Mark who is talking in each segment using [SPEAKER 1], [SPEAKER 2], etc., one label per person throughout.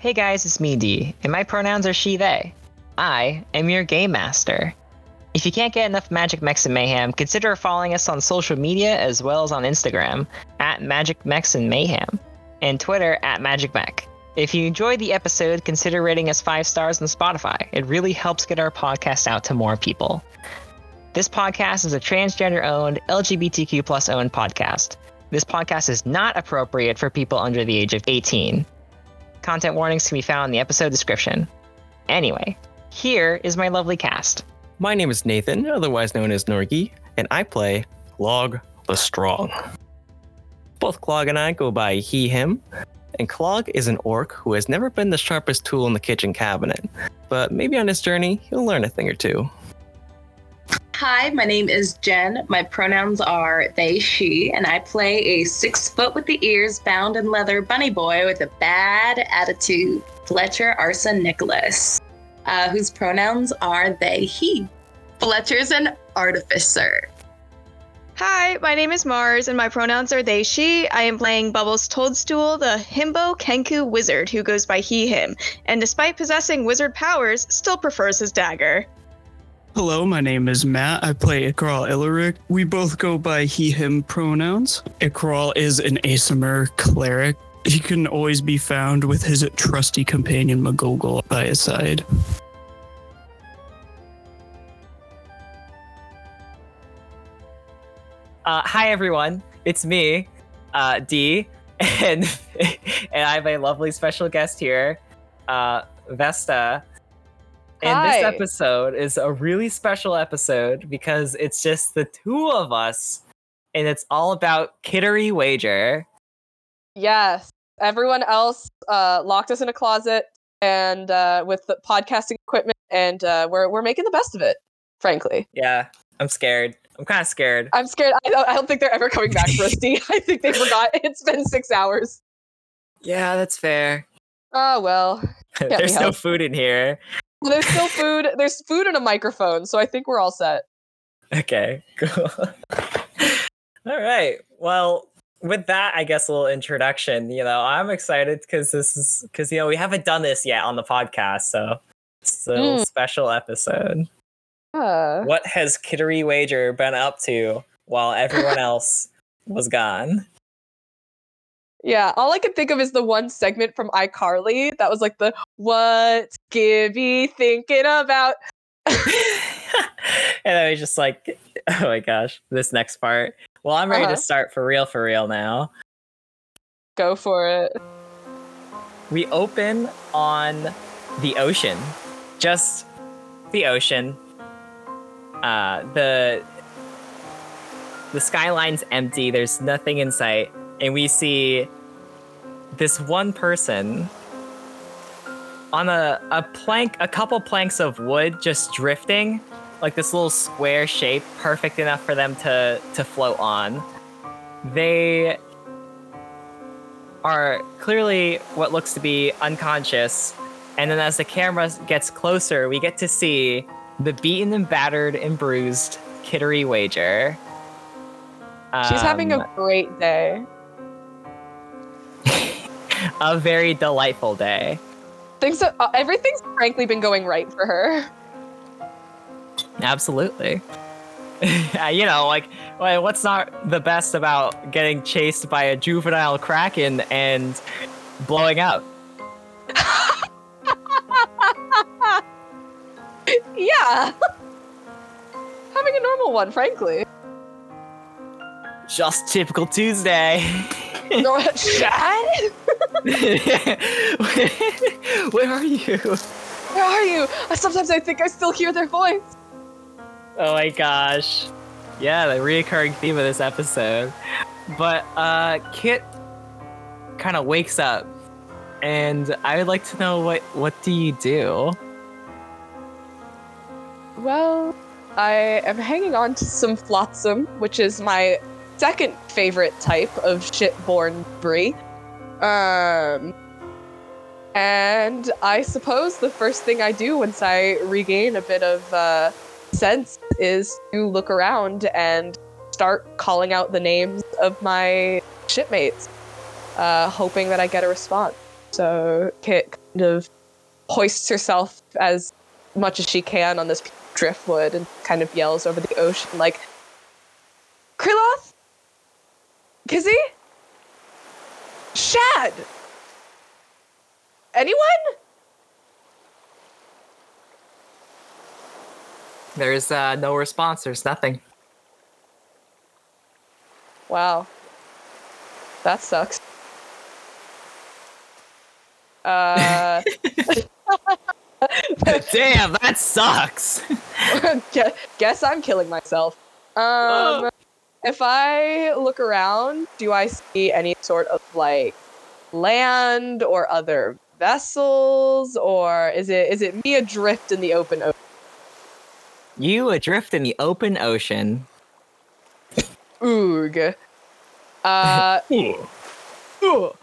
[SPEAKER 1] Hey guys, it's me, D, and my pronouns are she, they. I am your game master. If you can't get enough Magic Mechs and Mayhem, consider following us on social media as well as on Instagram at Magic Mechs and Mayhem and Twitter at Magic Mech. If you enjoyed the episode, consider rating us five stars on Spotify. It really helps get our podcast out to more people. This podcast is a transgender owned, LGBTQ plus owned podcast. This podcast is not appropriate for people under the age of 18. Content warnings can be found in the episode description. Anyway, here is my lovely cast.
[SPEAKER 2] My name is Nathan, otherwise known as Norgle, and I play Clog the Strong. Both Clog and I go by he, him, and Clog is an orc who has never been the sharpest tool in the kitchen cabinet, but maybe on his journey, he'll learn a thing or two.
[SPEAKER 3] Hi, my name is Jen. My pronouns are they, she, and I play a six foot with the ears bound in leather bunny boy with a bad attitude, Fletcher Arson Nicholas uh, whose pronouns are they, he. Fletcher's an artificer.
[SPEAKER 4] Hi, my name is Mars, and my pronouns are they, she. I am playing Bubbles Toadstool, the Himbo Kenku wizard who goes by he, him, and despite possessing wizard powers, still prefers his dagger.
[SPEAKER 5] Hello, my name is Matt. I play Ikral Ilaric. We both go by he, him pronouns. Ikral is an Aasimar cleric he can always be found with his trusty companion McGogol by his side.
[SPEAKER 1] Uh, hi everyone, it's me, uh, D, and and I have a lovely special guest here, uh, Vesta. And
[SPEAKER 4] Hi.
[SPEAKER 1] this episode is a really special episode because it's just the two of us, and it's all about Kittery Wager.
[SPEAKER 6] Yes. Everyone else uh, locked us in a closet and uh, with the podcasting equipment, and uh, we're we're making the best of it. Frankly,
[SPEAKER 1] Yeah, I'm scared. I'm kind of scared.
[SPEAKER 6] I'm scared. I don't, I don't think they're ever coming back for us. D. I think they forgot. It's been six hours.
[SPEAKER 1] Yeah, that's fair.
[SPEAKER 6] Oh well.
[SPEAKER 1] There's no food in here.
[SPEAKER 6] There's still food. There's food and a microphone, so I think we're all set.
[SPEAKER 1] Okay, cool. All right. Well, with that, I guess a little introduction. You know, I'm excited because this is because you know we haven't done this yet on the podcast, so it's a little
[SPEAKER 6] Mm.
[SPEAKER 1] special episode.
[SPEAKER 6] Uh,
[SPEAKER 1] What has Kittery Wager been up to while everyone else was gone?
[SPEAKER 6] Yeah. All I can think of is the one segment from iCarly that was like the "What's Gibby thinking about?"
[SPEAKER 1] and I was just like, oh my gosh, this next part. Well, I'm ready
[SPEAKER 6] Uh-huh.
[SPEAKER 1] to start for real, for real now.
[SPEAKER 6] Go for it.
[SPEAKER 1] we open on the ocean just the ocean uh the the skyline's empty there's nothing in sight and we see this one person on a, a plank a couple planks of wood just drifting like this little square shape perfect enough for them to to float on they are clearly what looks to be unconscious. And then as the camera gets closer, we get to see the beaten and battered and bruised Kittery Wager.
[SPEAKER 6] She's having a
[SPEAKER 1] Um,
[SPEAKER 6] great day.
[SPEAKER 1] A very delightful day.
[SPEAKER 6] Things uh, everything's frankly been going right for her.
[SPEAKER 1] Absolutely. you know, like, what's not the best about getting chased by a juvenile kraken and blowing up?
[SPEAKER 6] yeah. Having a normal one, frankly.
[SPEAKER 1] Just typical Tuesday.
[SPEAKER 6] No, Shad?
[SPEAKER 1] Where are you?
[SPEAKER 6] Where are you? Sometimes I think I still hear their voice.
[SPEAKER 1] Oh my gosh. Yeah, the reoccurring theme of this episode. But uh Kit kind of wakes up and I would like to know what what do you do?
[SPEAKER 6] Well, I am hanging on to some flotsam, which is my second favorite type of shitborn brie. Um, and I suppose the first thing I do once I regain a bit of uh, sense is to look around and start calling out the names of my shipmates, uh, hoping that I get a response. So Kit kind of hoists herself as much as she can on this driftwood and kind of yells over the ocean like, Kriloth? Kizzy? Shad? Anyone?
[SPEAKER 1] There's uh, no response. There's nothing.
[SPEAKER 6] Wow. That sucks. Uh,
[SPEAKER 1] Damn, that sucks.
[SPEAKER 6] gue- guess I'm killing myself. Um, if I look around, do I see any sort of like land or other vessels, or is it is it me adrift in the open ocean?
[SPEAKER 1] You adrift in the open ocean.
[SPEAKER 6] Oog. Uh, ooh.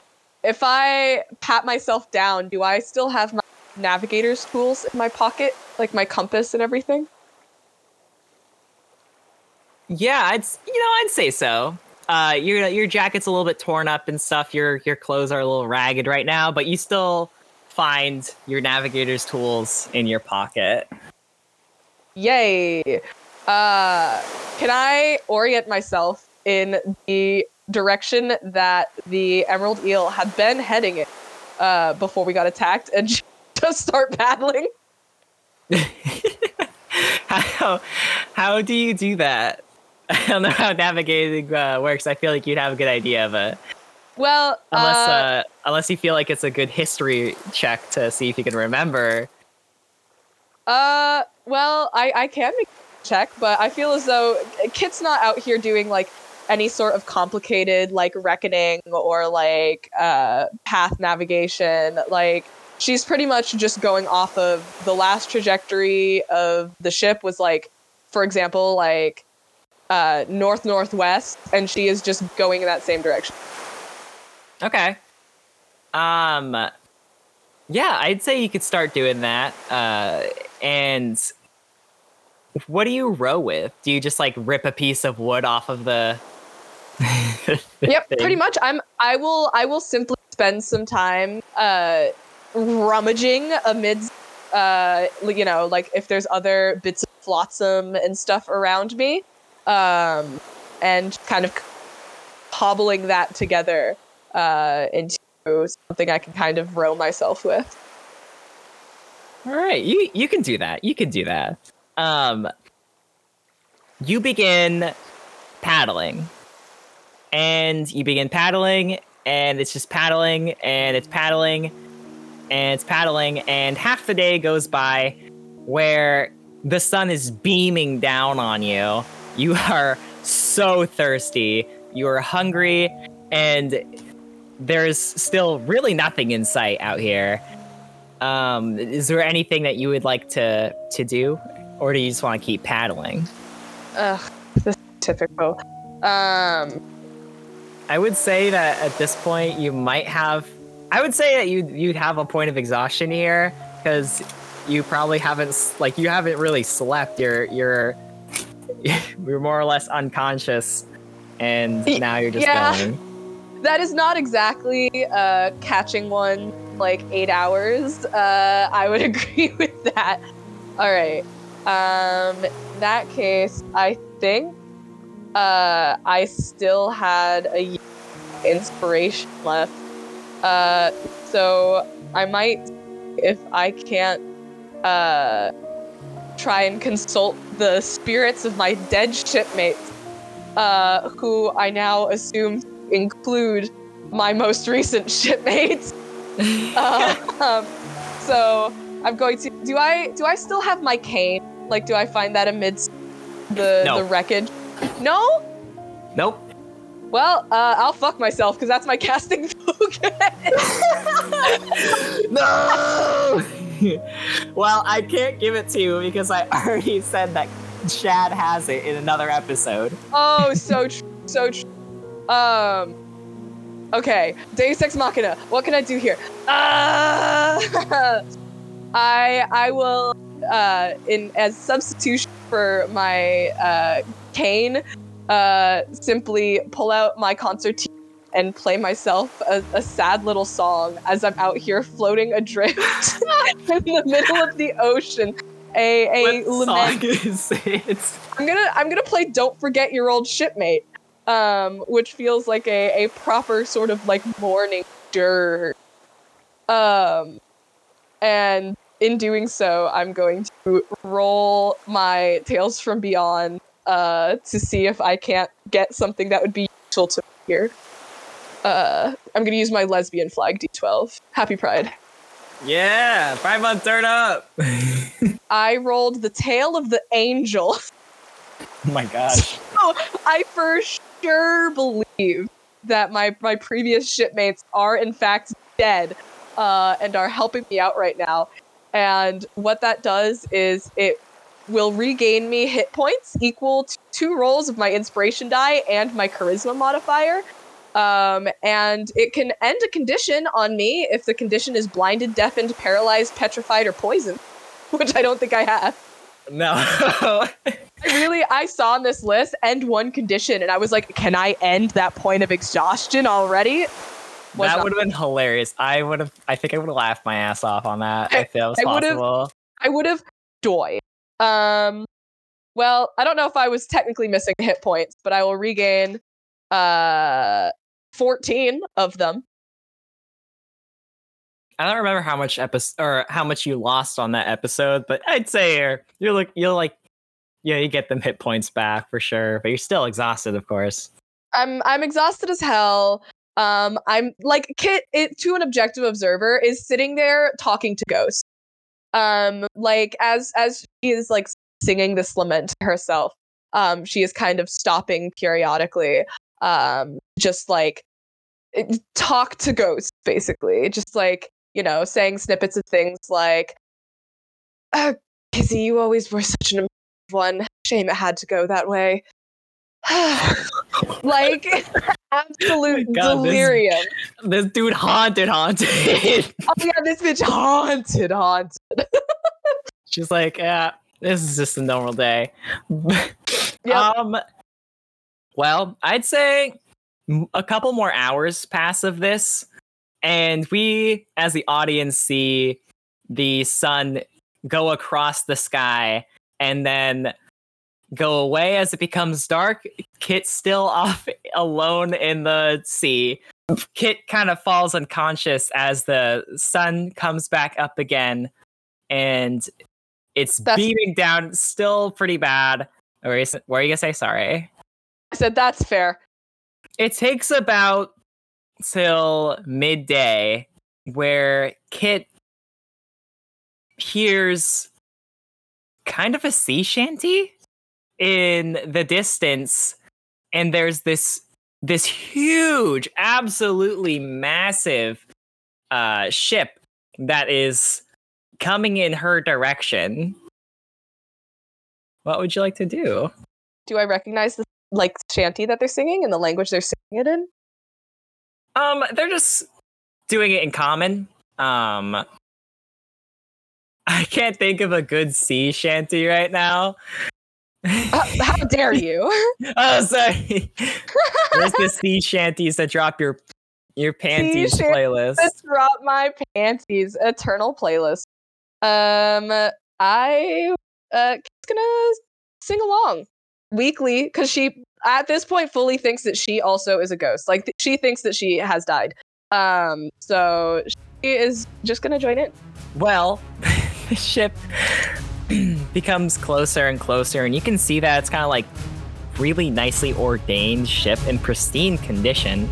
[SPEAKER 6] If I pat myself down, do I still have my navigator's tools in my pocket, like my compass and everything?
[SPEAKER 1] Yeah, I'd you know I'd say so. Uh, your your jacket's a little bit torn up and stuff. Your your clothes are a little ragged right now, but you still find your navigator's tools in your pocket.
[SPEAKER 6] Yay! Uh, can I orient myself in the direction that the Emerald Eel had been heading in uh, before we got attacked and just start paddling?
[SPEAKER 1] how how do you do that? I don't know how navigating uh, works. I feel like you'd have a good idea of it,
[SPEAKER 6] Well,
[SPEAKER 1] unless
[SPEAKER 6] uh,
[SPEAKER 1] uh, unless you feel like it's a good history check to see if you can remember.
[SPEAKER 6] Uh, well, I I can make a check, but I feel as though Kit's not out here doing like any sort of complicated like reckoning or like uh path navigation. Like she's pretty much just going off of the last trajectory of the ship was like, for example, like uh north northwest, and she is just going in that same direction.
[SPEAKER 1] Okay. Um. Yeah, I'd say you could start doing that. Uh, and what do you row with? Do you just like rip a piece of wood off of the?
[SPEAKER 6] yep
[SPEAKER 1] thing?
[SPEAKER 6] pretty much i'm i will i will simply spend some time uh rummaging amidst uh you know like if there's other bits of flotsam and stuff around me um and kind of hobbling that together uh into something i can kind of row myself with
[SPEAKER 1] All right, you you can do that. You can do that. Um, you begin paddling, and you begin paddling, and it's just paddling, and it's paddling, and it's paddling, and half the day goes by where the sun is beaming down on you. You are so thirsty. You are hungry, and there's still really nothing in sight out here. Um, is there anything that you would like to to do, or do you just want to keep paddling?
[SPEAKER 6] ugh this is typical um
[SPEAKER 1] I would say that at this point you might have. I would say that you you'd have a point of exhaustion here because you probably haven't like you haven't really slept. You're you're you're more or less unconscious, and now you're just
[SPEAKER 6] yeah.
[SPEAKER 1] going.
[SPEAKER 6] that is not exactly uh, catching one like eight hours. Uh, I would agree with that. All right. Um, in that case, I think uh, I still had a inspiration left. Uh, so I might, if I can't, uh, try and consult the spirits of my dead shipmates, uh, who I now assume include my most recent shipmates. Uh, um, so I'm going to. Do I do I still have my cane? Like, do I find that amidst the
[SPEAKER 1] No.
[SPEAKER 6] the wreckage? No.
[SPEAKER 1] Nope.
[SPEAKER 6] Well, uh, I'll fuck myself because that's my casting.
[SPEAKER 1] No. well, I can't give it to you because I already said that Shad has it in another episode.
[SPEAKER 6] oh, so true, so true. Um. Okay, Deus Ex Machina. What can I do here? Uh, I I will uh in as substitution for my uh cane, uh simply pull out my concertina and play myself a, a sad little song as I'm out here floating adrift in the middle of the ocean. A a
[SPEAKER 1] What
[SPEAKER 6] lament.
[SPEAKER 1] song is it?
[SPEAKER 6] I'm gonna I'm gonna play "Don't Forget Your Old Shipmate," um, which feels like a, a proper sort of like mourning dirge. Um, and in doing so, I'm going to roll my Tales from Beyond uh, to see if I can't get something that would be useful to me here. Uh, I'm gonna use my lesbian flag D12. Happy Pride.
[SPEAKER 1] Yeah, five month turn up.
[SPEAKER 6] I rolled the tale of the Angel.
[SPEAKER 1] Oh my gosh.
[SPEAKER 6] I for sure believe that my my previous shipmates are in fact dead uh, and are helping me out right now. And what that does is it will regain me hit points equal to two rolls of my inspiration die and my charisma modifier. Um, and it can end a condition on me if the condition is blinded, deafened, paralyzed, petrified, or poisoned, which I don't think I have.
[SPEAKER 1] No.
[SPEAKER 6] I really I saw on this list end one condition and I was like, can I end that point of exhaustion already? Was
[SPEAKER 1] that would have been hilarious. I would have. I think I would have laughed my ass off on that if that was
[SPEAKER 6] I
[SPEAKER 1] possible.
[SPEAKER 6] I would have died. Um well, I don't know if I was technically missing hit points, but I will regain uh 14 of them.
[SPEAKER 1] I don't remember how much episode or how much you lost on that episode, but I'd say you're you're like you're like yeah, you get them hit points back for sure, but you're still exhausted, of course.
[SPEAKER 6] I'm I'm exhausted as hell. Um, I'm like Kit. It to an objective observer is sitting there talking to ghosts. Um, like as as she is like singing this lament to herself. Um, she is kind of stopping periodically. Um, just like talk to ghosts, basically. Just like you know, saying snippets of things like, uh, "Kizzy, you always were such an one. Shame it had to go that way." like absolute
[SPEAKER 1] God, this-
[SPEAKER 6] delirium.
[SPEAKER 1] This dude haunted, haunted.
[SPEAKER 6] Oh yeah, this bitch haunted, haunted.
[SPEAKER 1] She's like, yeah, this is just a normal day.
[SPEAKER 6] Yep.
[SPEAKER 1] Um, well, I'd say a couple more hours pass of this, and we, as the audience, see the sun go across the sky and then go away as it becomes dark. Kit's still off alone in the sea. Kit kind of falls unconscious as the sun comes back up again, and it's
[SPEAKER 6] That's-
[SPEAKER 1] beating down, still pretty bad. Where are you, s- were you gonna say sorry?
[SPEAKER 6] Said that's fair.
[SPEAKER 1] It takes about till midday where Kit hears kind of a sea shanty in the distance and there's this this huge absolutely massive uh ship that is coming in her direction what would you like to do
[SPEAKER 6] Do I recognize the like shanty that they're singing and the language they're singing it in?
[SPEAKER 1] Um, they're just doing it in common. Um, I can't think of a good sea shanty right now.
[SPEAKER 6] Uh, how dare you?
[SPEAKER 1] oh, sorry. There's the sea shanties that drop your your panties
[SPEAKER 6] shan-
[SPEAKER 1] playlist.
[SPEAKER 6] Let's drop my panties. Eternal playlist. Um, I uh, gonna sing along weekly because she at this point fully thinks that she also is a ghost. Like th- she thinks that she has died. Um, so she is just gonna join in.
[SPEAKER 1] Well, the ship becomes closer and closer, and you can see that it's kind of like really nicely ordained ship in pristine condition.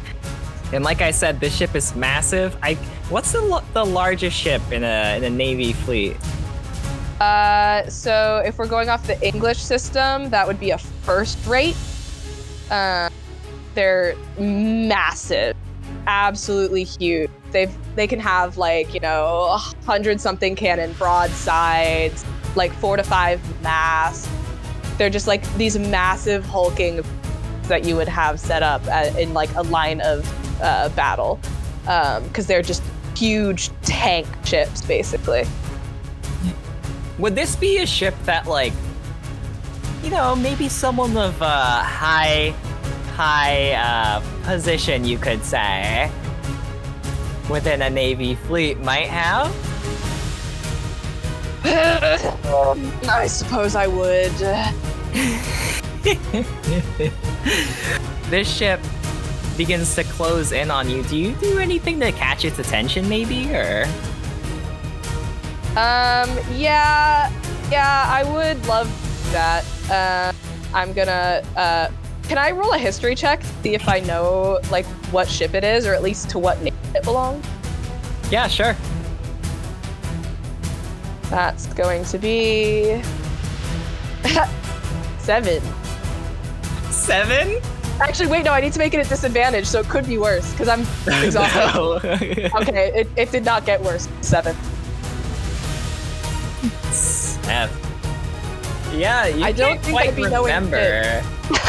[SPEAKER 1] And like I said, this ship is massive. I what's the the largest ship in a in a navy fleet?
[SPEAKER 6] Uh, so if we're going off the English system, that would be a first rate. Uh, they're massive, absolutely huge. They've they can have like you know hundred something cannon broadsides, like four to five masts. They're just like these massive hulking that you would have set up at, in like a line of uh, battle, because they're just huge tank ships basically.
[SPEAKER 1] Would this be a ship that like you know maybe someone of uh, high high uh, position, you could say, within a Navy fleet might have.
[SPEAKER 6] I suppose I would.
[SPEAKER 1] this ship begins to close in on you. Do you do anything to catch its attention, maybe, or?
[SPEAKER 6] Um, yeah, yeah, I would love that. Uh, I'm gonna, uh, can I roll a history check? To see if I know, like, what ship it is, or at least to what name it belongs?
[SPEAKER 1] Yeah, sure.
[SPEAKER 6] That's going to be. Seven.
[SPEAKER 1] Seven?
[SPEAKER 6] Actually, wait, no, I need to make it a disadvantage, so it could be worse, because I'm exhausted.
[SPEAKER 1] No.
[SPEAKER 6] Okay, it, it did not get worse. Seven.
[SPEAKER 1] Snap. Yeah, you
[SPEAKER 6] I don't
[SPEAKER 1] can't
[SPEAKER 6] think
[SPEAKER 1] quite
[SPEAKER 6] I'd be
[SPEAKER 1] remember.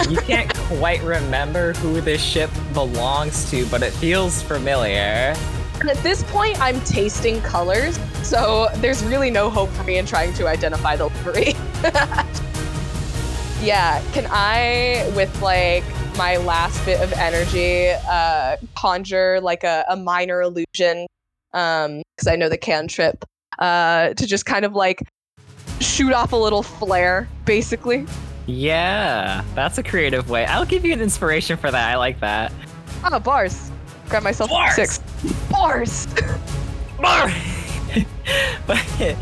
[SPEAKER 1] you can't quite remember who this ship belongs to, but it feels familiar.
[SPEAKER 6] And at this point, I'm tasting colors, so there's really no hope for me in trying to identify the livery. yeah, can I, with like my last bit of energy, uh, conjure like a, a minor illusion? Um, because I know the cantrip, uh, to just kind of like shoot off a little flare, basically.
[SPEAKER 1] Yeah, that's a creative way. I'll give you an inspiration for that. I like that.
[SPEAKER 6] Oh, bars. Grab myself
[SPEAKER 1] Bars.
[SPEAKER 6] six. Bars.
[SPEAKER 1] but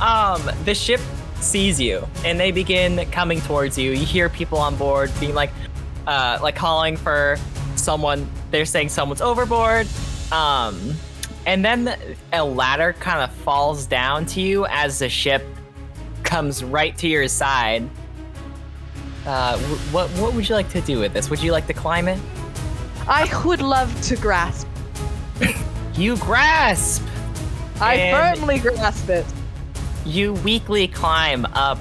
[SPEAKER 1] um, the ship sees you and they begin coming towards you. You hear people on board being like, uh, like calling for someone. They're saying someone's overboard. Um, and then a ladder kind of falls down to you as the ship comes right to your side. Uh, wh- what what would you like to do with this? Would you like to climb it?
[SPEAKER 6] I would love to grasp.
[SPEAKER 1] You grasp.
[SPEAKER 6] I firmly grasp it.
[SPEAKER 1] You weakly climb up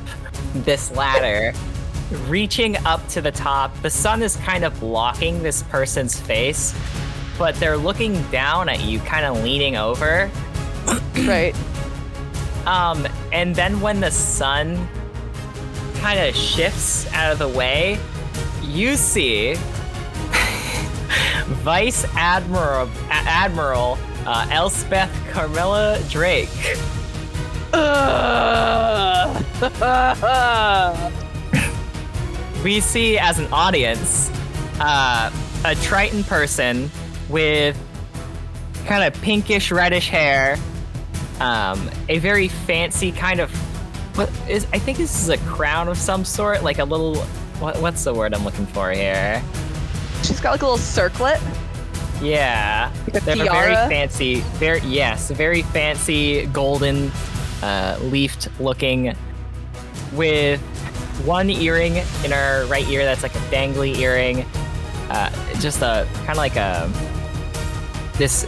[SPEAKER 1] this ladder, reaching up to the top. The sun is kind of blocking this person's face, but they're looking down at you, kind of leaning over.
[SPEAKER 6] Right.
[SPEAKER 1] Um, and then when the sun kind of shifts out of the way, you see Vice Admiral Admiral uh, Elspeth Carmilla Drake. we see as an audience uh, a Triton person with kind of pinkish reddish hair, um, a very fancy kind of what is I think this is a crown of some sort, like a little what, what's the word I'm looking for here?
[SPEAKER 6] She's got like a little circlet.
[SPEAKER 1] Yeah,
[SPEAKER 6] Like a
[SPEAKER 1] they have a very fancy, very yes, very fancy golden uh, leafed looking with one earring in her right ear that's like a dangly earring. Uh, just a kind of like a this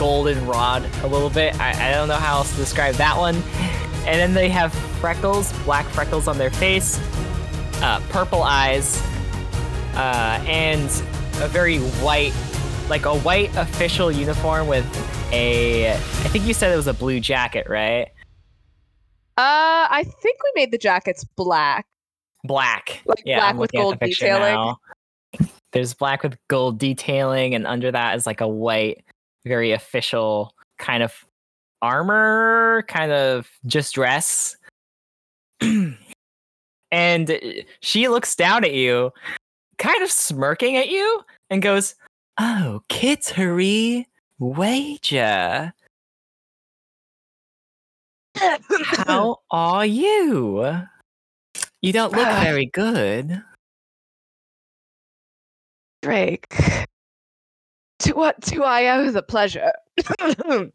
[SPEAKER 1] golden rod a little bit. I, I don't know how else to describe that one. And then they have freckles, black freckles on their face, uh, purple eyes, uh, and a very white, like a white official uniform with a. I think you said it was a blue jacket, right?
[SPEAKER 6] Uh, I think we made the jackets black.
[SPEAKER 1] Black.
[SPEAKER 6] Like
[SPEAKER 1] yeah,
[SPEAKER 6] black
[SPEAKER 1] I'm
[SPEAKER 6] with gold detailing?
[SPEAKER 1] now. There's black with gold detailing, and under that is like a white, very official kind of armor, kind of just dress. and she looks down at you, kind of smirking at you, and goes, Oh, Kittery Wager. How are you? You don't look
[SPEAKER 6] Ah.
[SPEAKER 1] very good.
[SPEAKER 6] Drake. To what do I owe the pleasure?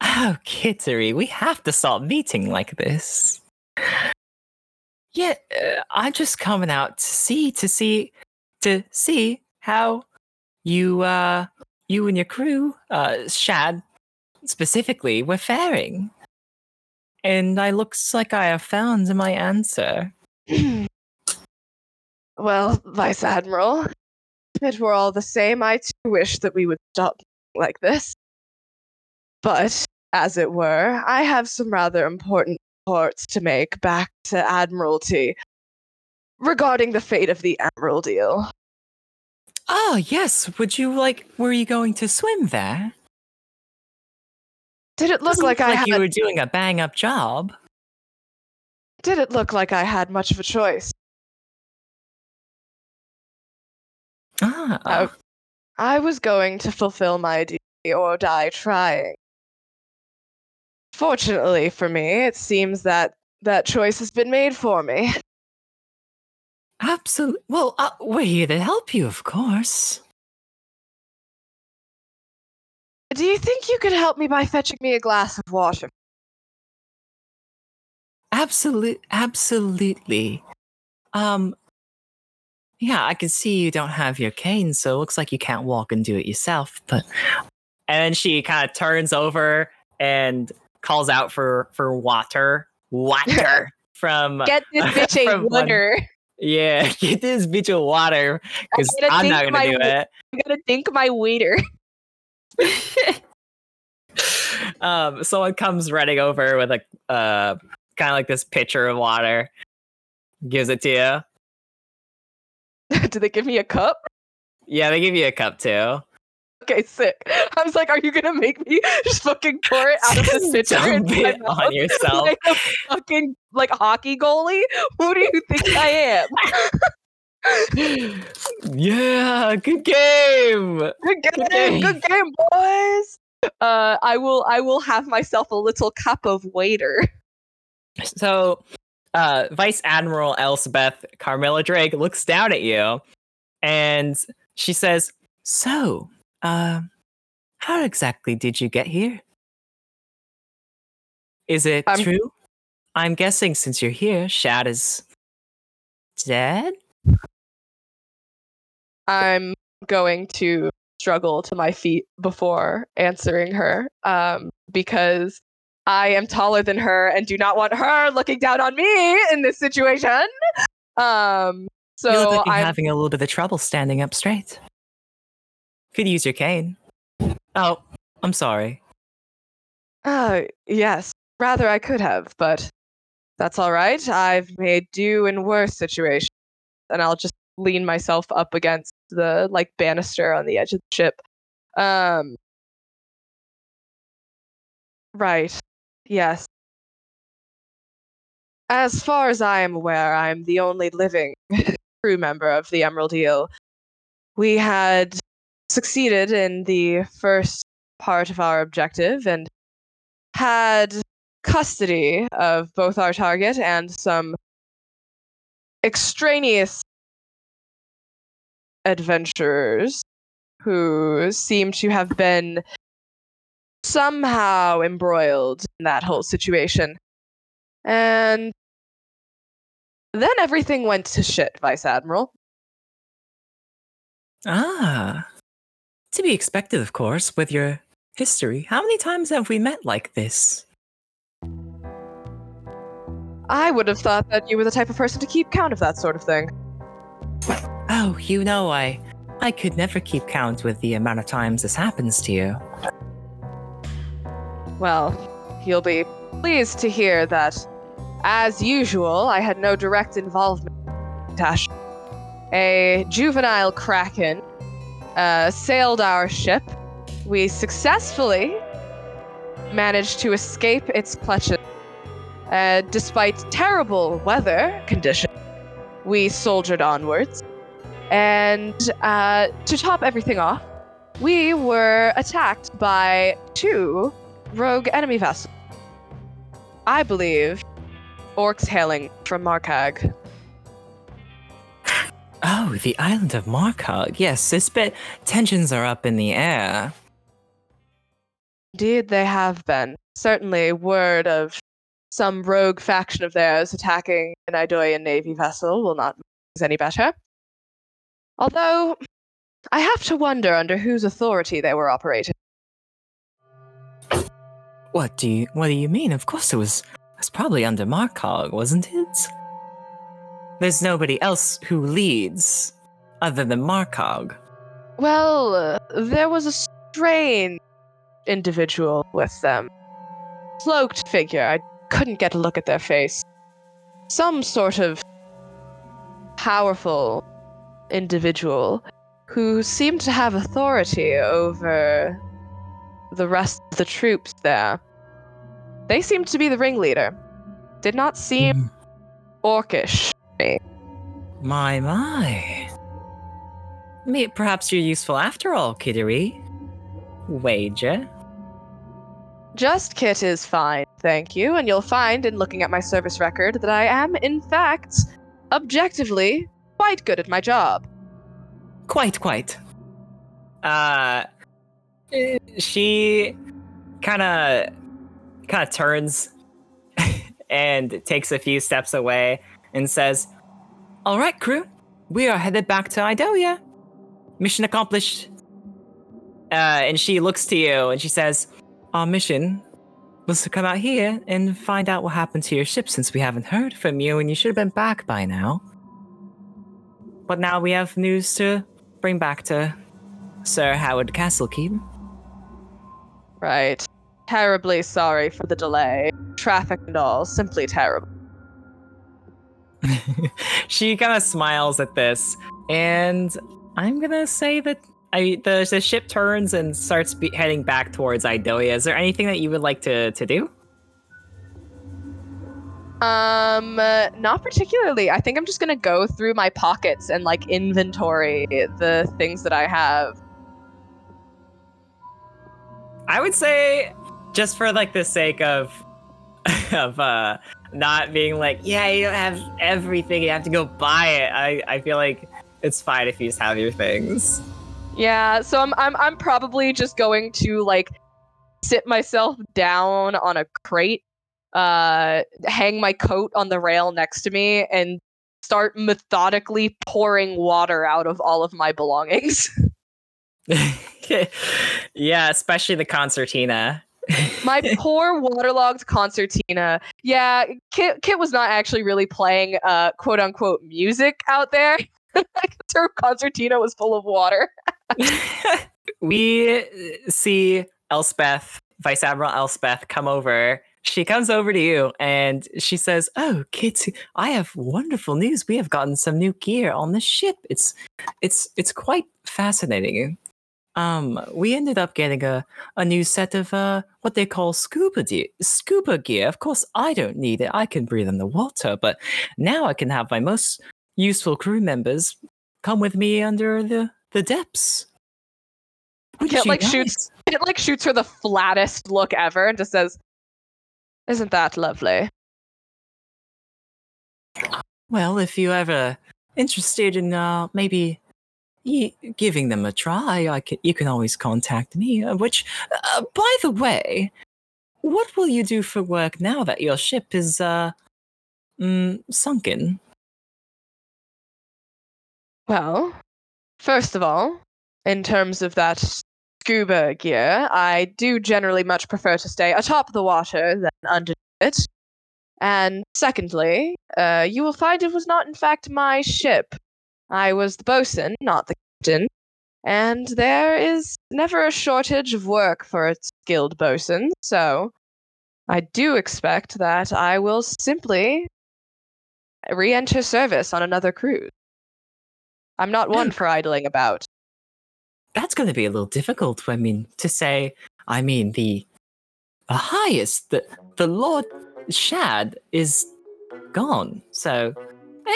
[SPEAKER 1] Oh, Kittery, we have to stop meeting like this. Yeah, uh, I'm just coming out to see, to see, to see how you, uh, you and your crew, uh, Shad, specifically, were faring. And I looks like I have found my answer.
[SPEAKER 6] well, Vice Admiral, it were all the same, I too wish that we would stop like this. But, as it were, I have some rather important reports to make back to Admiralty. regarding the fate of the Emerald Eel.
[SPEAKER 1] Oh, yes. Would you like, were you going to swim there?
[SPEAKER 6] Did it look
[SPEAKER 1] Doesn't
[SPEAKER 6] like I had?
[SPEAKER 1] you were doing a bang up job.
[SPEAKER 6] Did it look like I had much of a choice?
[SPEAKER 1] Ah.
[SPEAKER 6] Oh. I was going to fulfill my duty or die trying. Fortunately for me, it seems that that choice has been made for me.
[SPEAKER 1] Absolutely. Well, uh, we're here to help you, of course.
[SPEAKER 6] Do you think you could help me by fetching me a glass of water?
[SPEAKER 1] Absolute, absolutely. Um, yeah, I can see you don't have your cane, so it looks like you can't walk and do it yourself. But and then she kind of turns over and calls out for for water, water from
[SPEAKER 6] Get this bitch a
[SPEAKER 1] from one-
[SPEAKER 6] water.
[SPEAKER 1] yeah, get this bitch a water because I'm not gonna
[SPEAKER 6] my
[SPEAKER 1] do it.
[SPEAKER 6] I'm gonna think my waiter.
[SPEAKER 1] um, someone comes running over with a uh, kind of like this pitcher of water, gives it to you.
[SPEAKER 6] Do they give me a cup?
[SPEAKER 1] Yeah, they give you a cup too.
[SPEAKER 6] Okay, sick. I was like, are you gonna make me just fuking pour it out of
[SPEAKER 1] the
[SPEAKER 6] pitcher
[SPEAKER 1] dump
[SPEAKER 6] into
[SPEAKER 1] it on yourself.
[SPEAKER 6] like a fucking like hockey goalie? Who do you think I am?
[SPEAKER 1] yeah, good game.
[SPEAKER 6] Good game,
[SPEAKER 1] game.
[SPEAKER 6] good game, boys. Uh, I will, I will have myself a little cup of waiter.
[SPEAKER 1] So, uh, Vice Admiral Elspeth Carmilla Drake looks down at you, and she says, "So, um, how exactly did you get here? Is it
[SPEAKER 6] I'm-
[SPEAKER 1] true? I'm guessing since you're here, Shad is dead."
[SPEAKER 6] I'm going to struggle to my feet before answering her, um, because I am taller than her and do not want her looking down on me in this situation. Um, so
[SPEAKER 1] you look like you're
[SPEAKER 6] I'm
[SPEAKER 1] having a little bit of trouble standing up straight. Could use your cane. Oh, I'm sorry.
[SPEAKER 6] Uh, yes, rather I could have, but that's all right. I've made do in worse situations, and I'll just lean myself up against the like banister on the edge of the ship. Um, right. Yes. As far as I am aware, I'm the only living crew member of the Emerald Eel. We had succeeded in the first part of our objective and had custody of both our target and some extraneous adventurers who seem to have been somehow embroiled in that whole situation. And then everything went to shit, Vice Admiral.
[SPEAKER 1] Ah. To be expected, of course, with your history. How many times have we met like this?
[SPEAKER 6] I would have thought that you were the type of person to keep count of that sort of thing.
[SPEAKER 1] Oh, you know, I I could never keep count with the amount of times this happens to you.
[SPEAKER 6] Well, you'll be pleased to hear that, as usual, I had no direct involvement. A juvenile kraken, uh, sailed our ship. We successfully managed to escape its clutches. Uh, despite terrible weather conditions, we soldiered onwards. And uh, to top everything off, we were attacked by two rogue enemy vessel. I believe orcs hailing from Markog.
[SPEAKER 1] Oh, the island of Markog. Yes, this bit tensions are up in the air.
[SPEAKER 6] Indeed, they have been. Certainly, word of some rogue faction of theirs attacking an Idoian navy vessel will not make things any better. Although, I have to wonder under whose authority they were operating.
[SPEAKER 1] What do you what do you mean? Of course it was it was probably under Markog, wasn't it? There's nobody else who leads other than Markog.
[SPEAKER 6] Well, there was a strange individual with them. Cloaked figure. I couldn't get a look at their face. Some sort of powerful individual who seemed to have authority over the rest of the troops there. They seemed to be the ringleader. Did not seem orcish.
[SPEAKER 1] My, my. Perhaps you're useful after all, Kittery. Wager.
[SPEAKER 6] Just Kit is fine, thank you. And you'll find in looking at my service record that I am, in fact, objectively quite good at my job.
[SPEAKER 1] Quite, quite. Uh, she kind of, kind of turns and takes a few steps away and says, "All right, crew, we are headed back to Idalia. Mission accomplished." Uh, and she looks to you and she says, "Our mission was to come out here and find out what happened to your ship since we haven't heard from you, and you should have been back by now." But now we have news to bring back to Sir Howard Castlekeep.
[SPEAKER 6] Right. Terribly sorry for the delay. Traffic and all, simply terrible.
[SPEAKER 1] she kind of smiles at this, and I'm gonna say that I the, the ship turns and starts be- heading back towards Idoia. Is there anything that you would like to to do?
[SPEAKER 6] Um, uh, not particularly. I think I'm just gonna go through my pockets and like inventory the things that I have.
[SPEAKER 1] I would say, just for like the sake of of uh not being like, yeah, you don't have everything, you have to go buy it. I I feel like it's fine if you just have your things.
[SPEAKER 6] Yeah, so I'm I'm I'm probably just going to like sit myself down on a crate, uh hang my coat on the rail next to me and start methodically pouring water out of all of my belongings.
[SPEAKER 1] yeah, especially the concertina.
[SPEAKER 6] My poor waterlogged concertina. Yeah, Kit Kit was not actually really playing uh quote unquote music out there. Her concertina was full of water.
[SPEAKER 1] we see Elspeth, Vice Admiral Elspeth, come over. She comes over to you and she says, "Oh, Kit, I have wonderful news. We have gotten some new gear on the ship. It's, it's, it's quite fascinating. Um, we ended up getting a, a new set of uh, what they call scuba de- scuba gear. Of course, I don't need it. I can breathe in the water, but now I can have my most useful crew members come with me under the the depths.
[SPEAKER 6] Kit
[SPEAKER 1] you
[SPEAKER 6] like shoots Kit like shoots her the flattest look ever and just says, "Isn't that lovely?"
[SPEAKER 1] Well, if you ever interested in uh, maybe giving them a try, I can, you can always contact me. Uh, which, uh, by the way, what will you do for work now that your ship is uh, mm, sunken?
[SPEAKER 6] Well, first of all, in terms of that scuba gear, I do generally much prefer to stay atop the water than under it. And secondly, uh, you will find it was not, in fact, my ship. I was the bosun, not the captain. And there is never a shortage of work for a skilled bosun, so I do expect that I will simply re enter service on another cruise. I'm not one hmm. for idling about.
[SPEAKER 1] That's going to be a little difficult. I mean, to say, I mean, the, the highest, the, the Lord Shad is gone. So,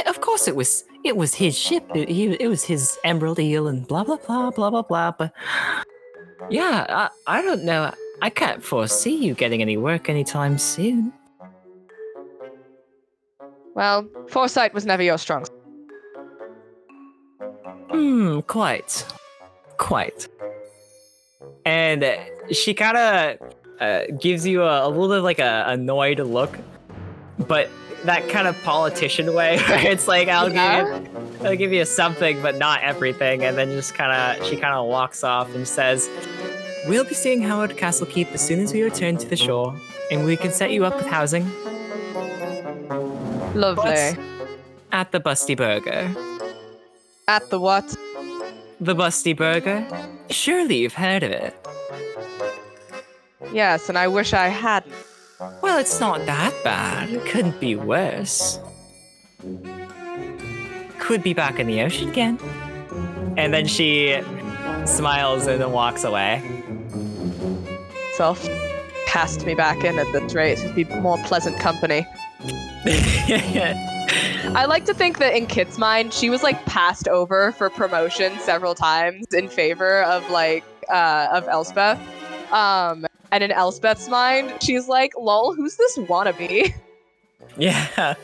[SPEAKER 1] of course, it was it was his ship. It, he, it was his Emerald Eel and blah blah blah blah blah blah. But yeah, I, I don't know. I can't foresee you getting any work anytime soon.
[SPEAKER 6] Well, foresight was never your strong.
[SPEAKER 1] Hmm, quite. Quite. And uh, she kind of uh, gives you a, a little bit of like a annoyed look, but that kind of politician way where it's like, I'll
[SPEAKER 6] Yeah.
[SPEAKER 1] give you, I'll give you something, but not everything. And then just kind of, she kind of walks off and says, We'll be seeing Howard Castle Keep as soon as we return to the shore, and we can set you up with housing
[SPEAKER 6] Lovely.
[SPEAKER 1] at the Busty Burger.
[SPEAKER 6] At the what?
[SPEAKER 1] The Busty Burger? Surely you've heard of it.
[SPEAKER 6] Yes, and I wish I hadn't.
[SPEAKER 1] Well, it's not that bad. It couldn't be worse. could be back in the ocean again. And then she smiles and then walks away.
[SPEAKER 6] Self cast me back in at this rate. It'd be more pleasant company. I like to think that in Kit's mind, she was like passed over for promotion several times in favor of like uh, of Elspeth. Um, and in Elspeth's mind, she's like, "Lol, who's this wannabe?"
[SPEAKER 1] Yeah,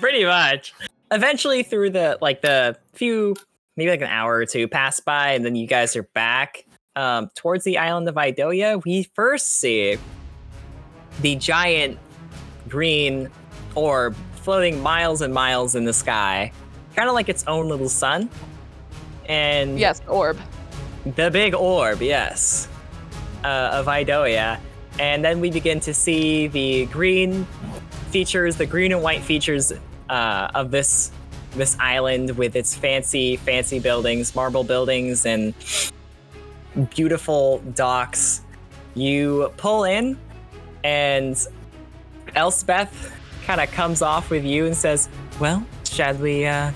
[SPEAKER 1] pretty much. Eventually, through the like the few, maybe like an hour or two pass by, and then you guys are back um, towards the island of Idoia. We first see the giant green orb floating miles and miles in the sky, kind of like its own little sun. And
[SPEAKER 6] Yes, orb.
[SPEAKER 1] the big orb, yes, uh, of Idoia. And then we begin to see the green features, the green and white features uh, of this this island with its fancy, fancy buildings, marble buildings, and beautiful docks. You pull in, and Elspeth kind of comes off with you and says, "Well, shall we? Uh,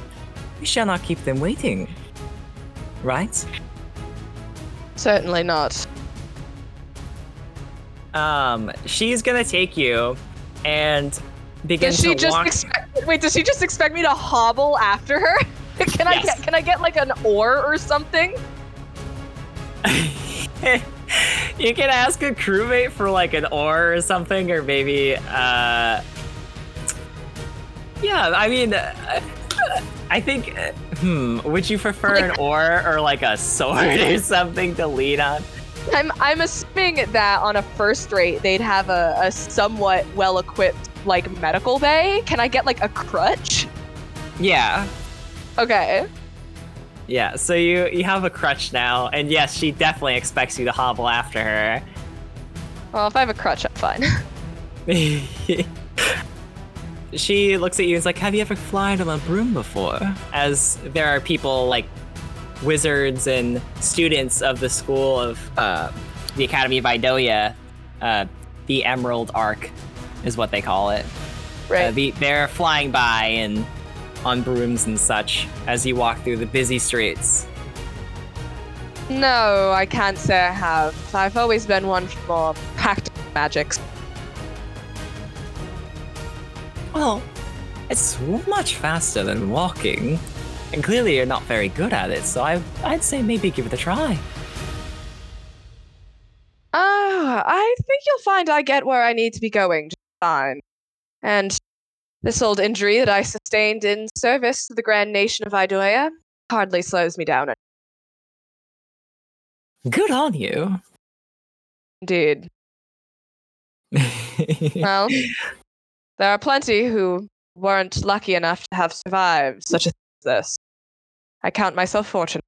[SPEAKER 1] we shall not keep them waiting, right?"
[SPEAKER 6] Certainly not.
[SPEAKER 1] Um she's gonna take you and begin
[SPEAKER 6] Does she
[SPEAKER 1] to
[SPEAKER 6] just
[SPEAKER 1] walk
[SPEAKER 6] expect? Wait, does she just expect me to hobble after her? can I get? Can I get like an oar or something?
[SPEAKER 1] you can ask a crewmate for like an oar or something or maybe uh yeah i mean uh, i think uh, hmm would you prefer an oar or like a sword or something to lean on
[SPEAKER 6] I'm I'm assuming that on a first rate they'd have a, a somewhat well equipped like medical bay. Can I get like a crutch?
[SPEAKER 1] yeah
[SPEAKER 6] Okay.
[SPEAKER 1] yeah so you you have a crutch now and yes she definitely expects you to hobble after her
[SPEAKER 6] Well, if I have a crutch, I'm fine.
[SPEAKER 1] she looks at you and is like, Have you ever flown on a broom before? As there are people like wizards and students of the school of uh, the Academy of Idoia, uh, the Emerald Arc is what they call it. Uh,
[SPEAKER 6] right.
[SPEAKER 1] the, they're flying by and on brooms and such as you walk through the busy streets.
[SPEAKER 6] no, I can't say I have. I've always been one for practical magics.
[SPEAKER 1] Well, it's much faster than walking. And clearly you're not very good at it, so I, I'd say maybe give it a try.
[SPEAKER 6] Ah, I think you'll find I get where I need to be going just fine. And this old injury that I sustained in service to the grand nation of Idoia hardly slows me down.
[SPEAKER 1] Good on you.
[SPEAKER 6] Indeed. Well, there are plenty who weren't lucky enough to have survived such a this. I count myself fortunate.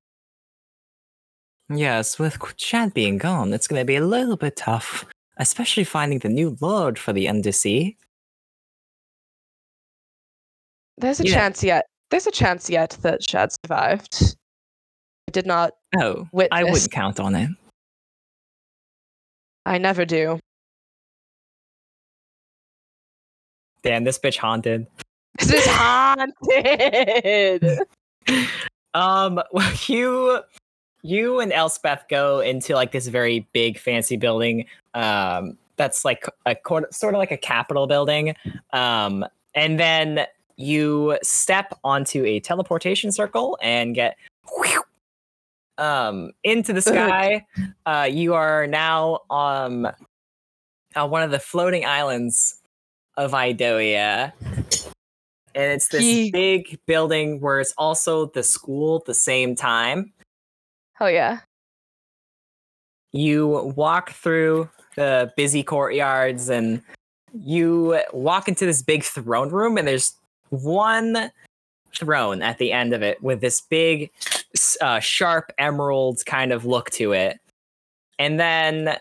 [SPEAKER 1] Yes, with Shad being gone, it's going to be a little bit tough, especially finding the new lord for the Undersea.
[SPEAKER 6] There's a
[SPEAKER 1] Yeah.
[SPEAKER 6] chance yet. There's a chance yet that Shad survived. I did not.
[SPEAKER 1] Oh, I wouldn't count on it.
[SPEAKER 6] I never do.
[SPEAKER 1] Damn, this bitch haunted.
[SPEAKER 6] This is haunted.
[SPEAKER 1] Um, well, you, you and Elspeth go into like this very big, fancy building. Um, that's like a sort of like a capitol building. Um, and then you step onto a teleportation circle and get um into the sky. Uh, you are now um on one of the floating islands of Idoia. And it's this big building where it's also the school at the same time.
[SPEAKER 6] Oh yeah.
[SPEAKER 1] You walk through the busy courtyards and you walk into this big throne room, and there's one throne at the end of it with this big, uh, sharp emerald kind of look to it. And then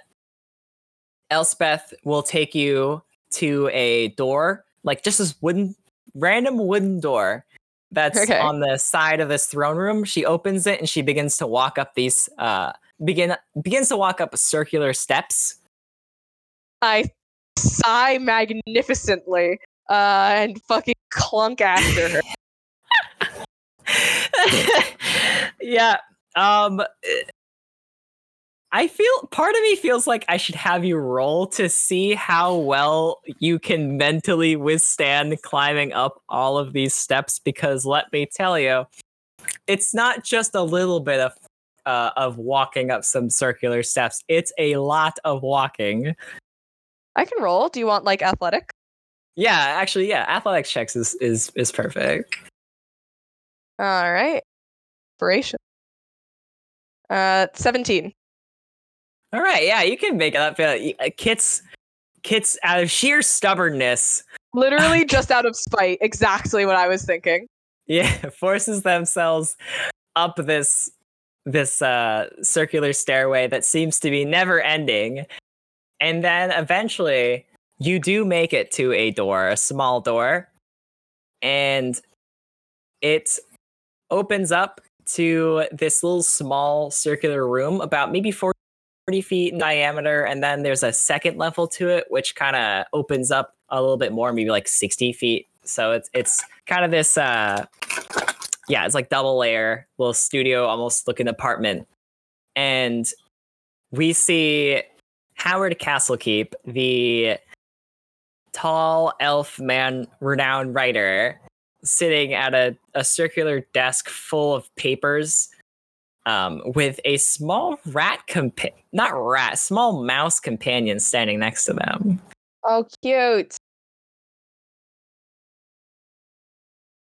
[SPEAKER 1] Elspeth will take you to a door, like just this wooden, random wooden door that's
[SPEAKER 6] Okay.
[SPEAKER 1] on the side of this throne room. She opens it and she begins to walk up these, uh, begin begins to walk up circular steps.
[SPEAKER 6] I sigh magnificently uh, and fucking clunk after her.
[SPEAKER 1] yeah. Um I feel part of me feels like I should have you roll to see how well you can mentally withstand climbing up all of these steps because let me tell you, it's not just a little bit of uh, of walking up some circular steps. It's a lot of walking.
[SPEAKER 6] I can roll. Do you want like athletic?
[SPEAKER 1] Yeah, actually, yeah, athletics checks is is is perfect.
[SPEAKER 6] All right. Inspiration. Uh, 17.
[SPEAKER 1] All right, yeah, you can make it up. Uh, Kit's Kit's out of sheer stubbornness,
[SPEAKER 6] Literally just out of spite. Exactly what I was thinking.
[SPEAKER 1] yeah, forces themselves up this this uh circular stairway that seems to be never ending. And then eventually you do make it to a door, a small door, and it opens up to this little small circular room about maybe 40 feet in diameter and then there's a second level to it which kind of opens up a little bit more maybe like 60 feet. So it's it's kind of this uh yeah it's like double layer little studio almost looking apartment. And we see howard castlekeep the tall elf man renowned writer sitting at a, a circular desk full of papers um, with a small rat compa- not rat small mouse companion standing next to them
[SPEAKER 6] Oh, cute.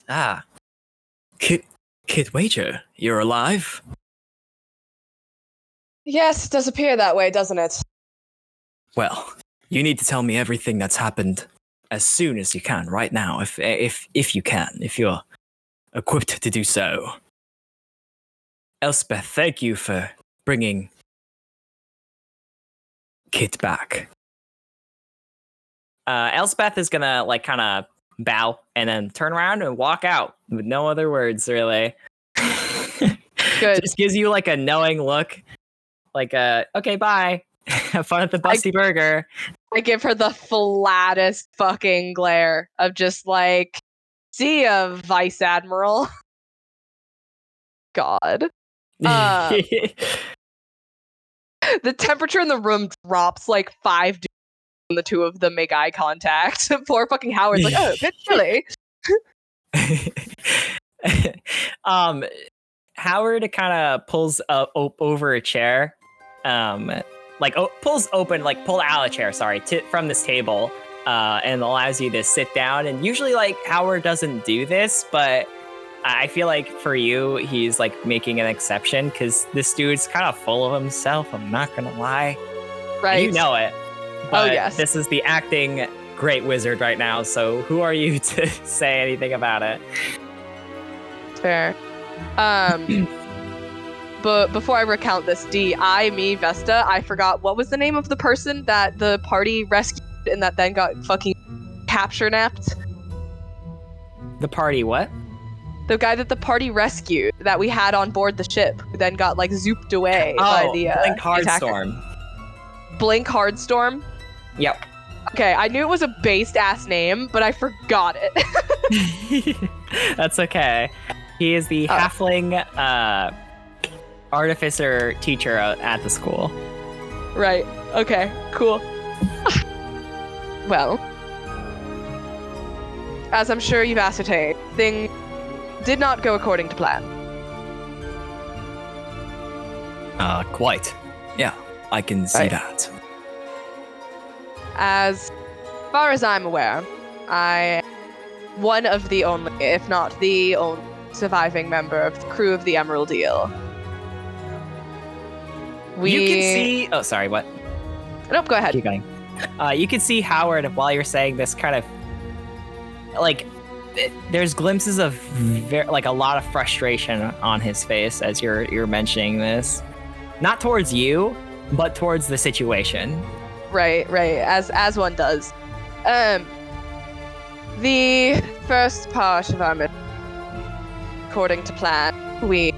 [SPEAKER 2] Ah. Kit, Kit Wager, you're alive?
[SPEAKER 6] Yes, it does appear that way, doesn't it?
[SPEAKER 2] Well, you need to tell me everything that's happened as soon as you can, right now, if if if you can, if you're equipped to do so. Elspeth, thank you for bringing Kit back.
[SPEAKER 1] uh, elspeth is gonna like kind of bow and then turn around and walk out with no other words really
[SPEAKER 6] Good.
[SPEAKER 1] just gives you like a knowing look like uh okay bye have fun at the busty burger
[SPEAKER 6] I give her the flattest fucking glare of just like, see ya, Vice Admiral. God. Uh, the temperature in the room drops like five degrees when the two of them make eye contact. Poor fucking Howard's like, oh, a bit chilly.
[SPEAKER 1] um howard kind of pulls up o- over a chair um like o- pulls open like pull out a chair sorry to, from this table uh and allows you to sit down and usually like howard doesn't do this but i feel like for you he's like making an exception because this dude's kind of full of himself i'm not gonna lie
[SPEAKER 6] Right.
[SPEAKER 1] You know it but
[SPEAKER 6] yes.
[SPEAKER 1] this is the acting great wizard right now so who are you to say anything about it
[SPEAKER 6] Fair. Um, but before I recount this, D, I, me, Vesta, I forgot what was the name of the person that the party rescued and that then got fucking capture napped.
[SPEAKER 1] the party what
[SPEAKER 6] The guy that the party rescued that we had on board the ship, who then got like zooped away by the uh,
[SPEAKER 1] Oh, Blink
[SPEAKER 6] the attacker.
[SPEAKER 1] Hardstorm.
[SPEAKER 6] Blink Hardstorm.
[SPEAKER 1] Yep.
[SPEAKER 6] Okay, I knew it was a based ass name, but I forgot it.
[SPEAKER 1] That's okay. He is the
[SPEAKER 6] Oh.
[SPEAKER 1] halfling uh, artificer teacher at the school.
[SPEAKER 6] right. Okay. Cool. well, as I'm sure you've ascertained, thing did not go according to plan.
[SPEAKER 2] Uh, quite. Yeah, I can see
[SPEAKER 6] Right.
[SPEAKER 2] that.
[SPEAKER 6] As far as I'm aware, I am one of the only, if not the only, surviving member of the crew of the Emerald Eel. We
[SPEAKER 1] You can see. Oh, sorry. What?
[SPEAKER 6] Nope. Go ahead.
[SPEAKER 1] Keep going. Uh, you can see Howard while you're saying this kind of like th- there's glimpses of ver- like a lot of frustration on his face as you're you're mentioning this, not towards you, but towards the situation.
[SPEAKER 6] Right, right. As as one does. Um, the first part of our mission, according to plan, we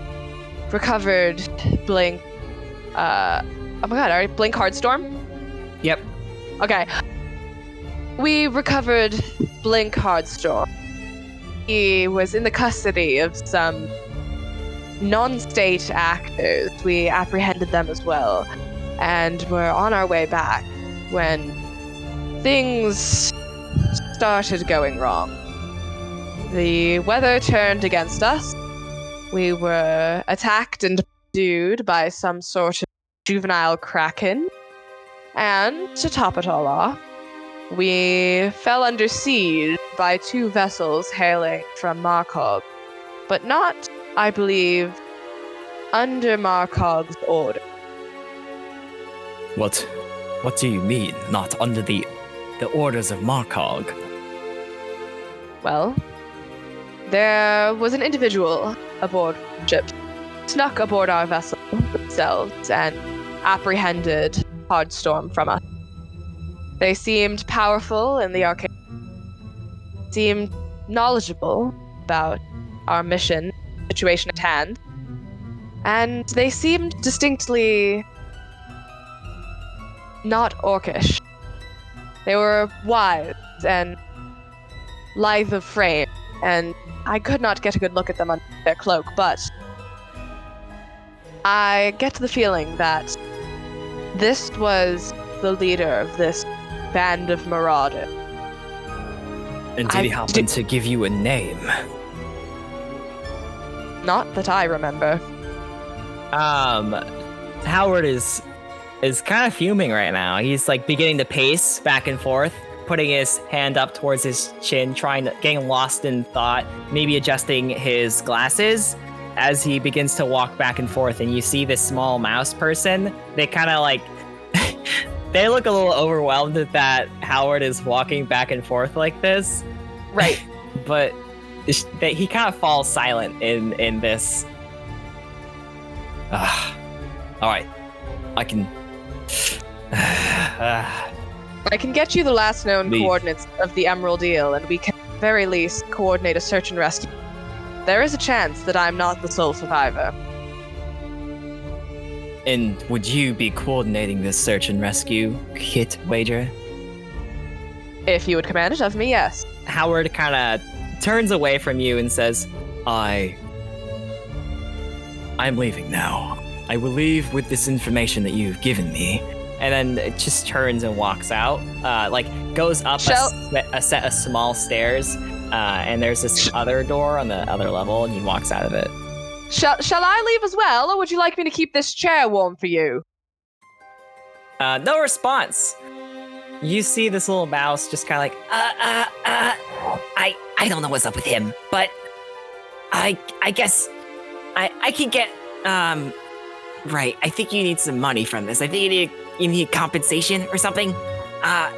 [SPEAKER 6] recovered Blink. Uh, oh my god! All right, Blink Hardstorm.
[SPEAKER 1] Yep.
[SPEAKER 6] Okay. We recovered Blink Hardstorm. He was in the custody of some non state actors. We apprehended them as well. And were on our way back when things started going wrong. The weather turned against us. We were attacked and pursued by some sort of juvenile kraken. And to top it all off, we fell under siege by two vessels hailing from Markog, but not, I believe, under Markog's order.
[SPEAKER 7] What what do you mean, not under the the orders of Markog?
[SPEAKER 6] Well, there was an individual aboard ship, snuck aboard our vessel themselves and apprehended Hardstorm from us. They seemed powerful in the arcade, seemed knowledgeable about our mission, situation at hand, and they seemed distinctly not orcish. They were wise and lithe of frame, and I could not get a good look at them under their cloak, but I get the feeling that this was the leader of this band of marauders.
[SPEAKER 7] And did
[SPEAKER 6] I
[SPEAKER 7] he happen to give you a name?
[SPEAKER 6] Not that I remember.
[SPEAKER 1] Um, Howard is is kind of fuming right now. He's like beginning to pace back and forth, putting his hand up towards his chin, trying to getting lost in thought, maybe adjusting his glasses as he begins to walk back and forth. And you see this small mouse person. They kind of like they look a little overwhelmed at that Howard is walking back and forth like this.
[SPEAKER 6] Right.
[SPEAKER 1] but he kind of falls silent in in this.
[SPEAKER 7] Ah, all right, I can. Ah,
[SPEAKER 6] I can get you the last known
[SPEAKER 7] Leave.
[SPEAKER 6] coordinates of the Emerald Eel, and we can at the very least coordinate a search and rescue. There is a chance that I'm not the sole survivor.
[SPEAKER 7] And would you be coordinating this search and rescue, Kit Wager?
[SPEAKER 6] If you would command it of me, yes.
[SPEAKER 1] Howard kind of turns away from you and says,
[SPEAKER 7] I. I'm leaving now. I will leave with this information that you've given me.
[SPEAKER 1] and then it just turns and walks out. Uh, like goes up a,
[SPEAKER 6] Shall-
[SPEAKER 1] s- a set of small stairs, uh, and there's this other door on the other level, and he walks out of it.
[SPEAKER 6] Shall, shall I leave as well, or would you like me to keep this chair warm for you?
[SPEAKER 1] Uh, no response. You see this little mouse just kind of like,
[SPEAKER 8] Uh, uh, uh, I, I don't know what's up with him, but I, I guess I, I can get, um, right. I think you need some money from this. I think you need, you need compensation or something. Uh,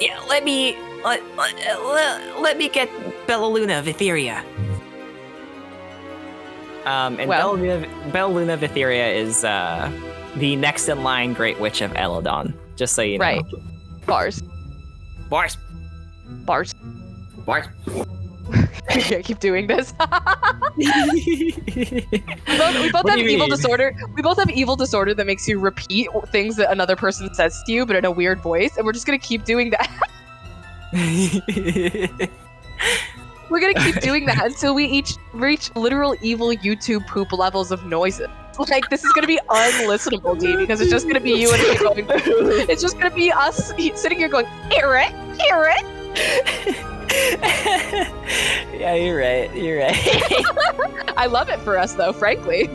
[SPEAKER 8] yeah, let me, let, let, let, let me get Bellaluna of Etheria.
[SPEAKER 1] Um, and
[SPEAKER 6] Well-
[SPEAKER 1] Bella Luna, Bella Vitheria is uh, the next in line Great Witch of Elodon. Just so you know.
[SPEAKER 6] Right. Bars.
[SPEAKER 8] Bars,
[SPEAKER 6] Bars.
[SPEAKER 8] bars.
[SPEAKER 6] I can't keep doing this. we both, we both have evil
[SPEAKER 1] mean?
[SPEAKER 6] disorder. We both have evil disorder that makes you repeat things that another person says to you, but in a weird voice. And we're just gonna keep doing that. we're gonna keep doing that until we each reach literal evil YouTube poop levels of noises. Like this is gonna be unlistenable, D, because it's just gonna be you and me going. Through It's just gonna be us sitting here going, hear it, hear it.
[SPEAKER 1] yeah, you're right. You're right.
[SPEAKER 6] I love it for us though, frankly.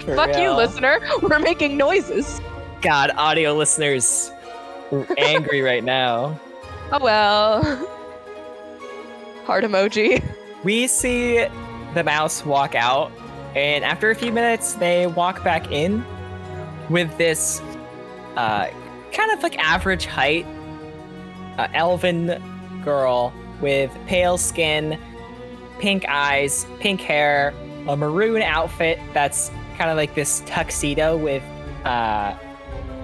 [SPEAKER 1] For
[SPEAKER 6] Fuck you, listener. We're making noises.
[SPEAKER 1] God, audio listeners angry right now.
[SPEAKER 6] Oh well. Heart emoji.
[SPEAKER 1] We see the mouse walk out, and after a few minutes, they walk back in with this uh, kind of like average height uh, elven girl with pale skin, pink eyes, pink hair, a maroon outfit that's kind of like this tuxedo with, uh,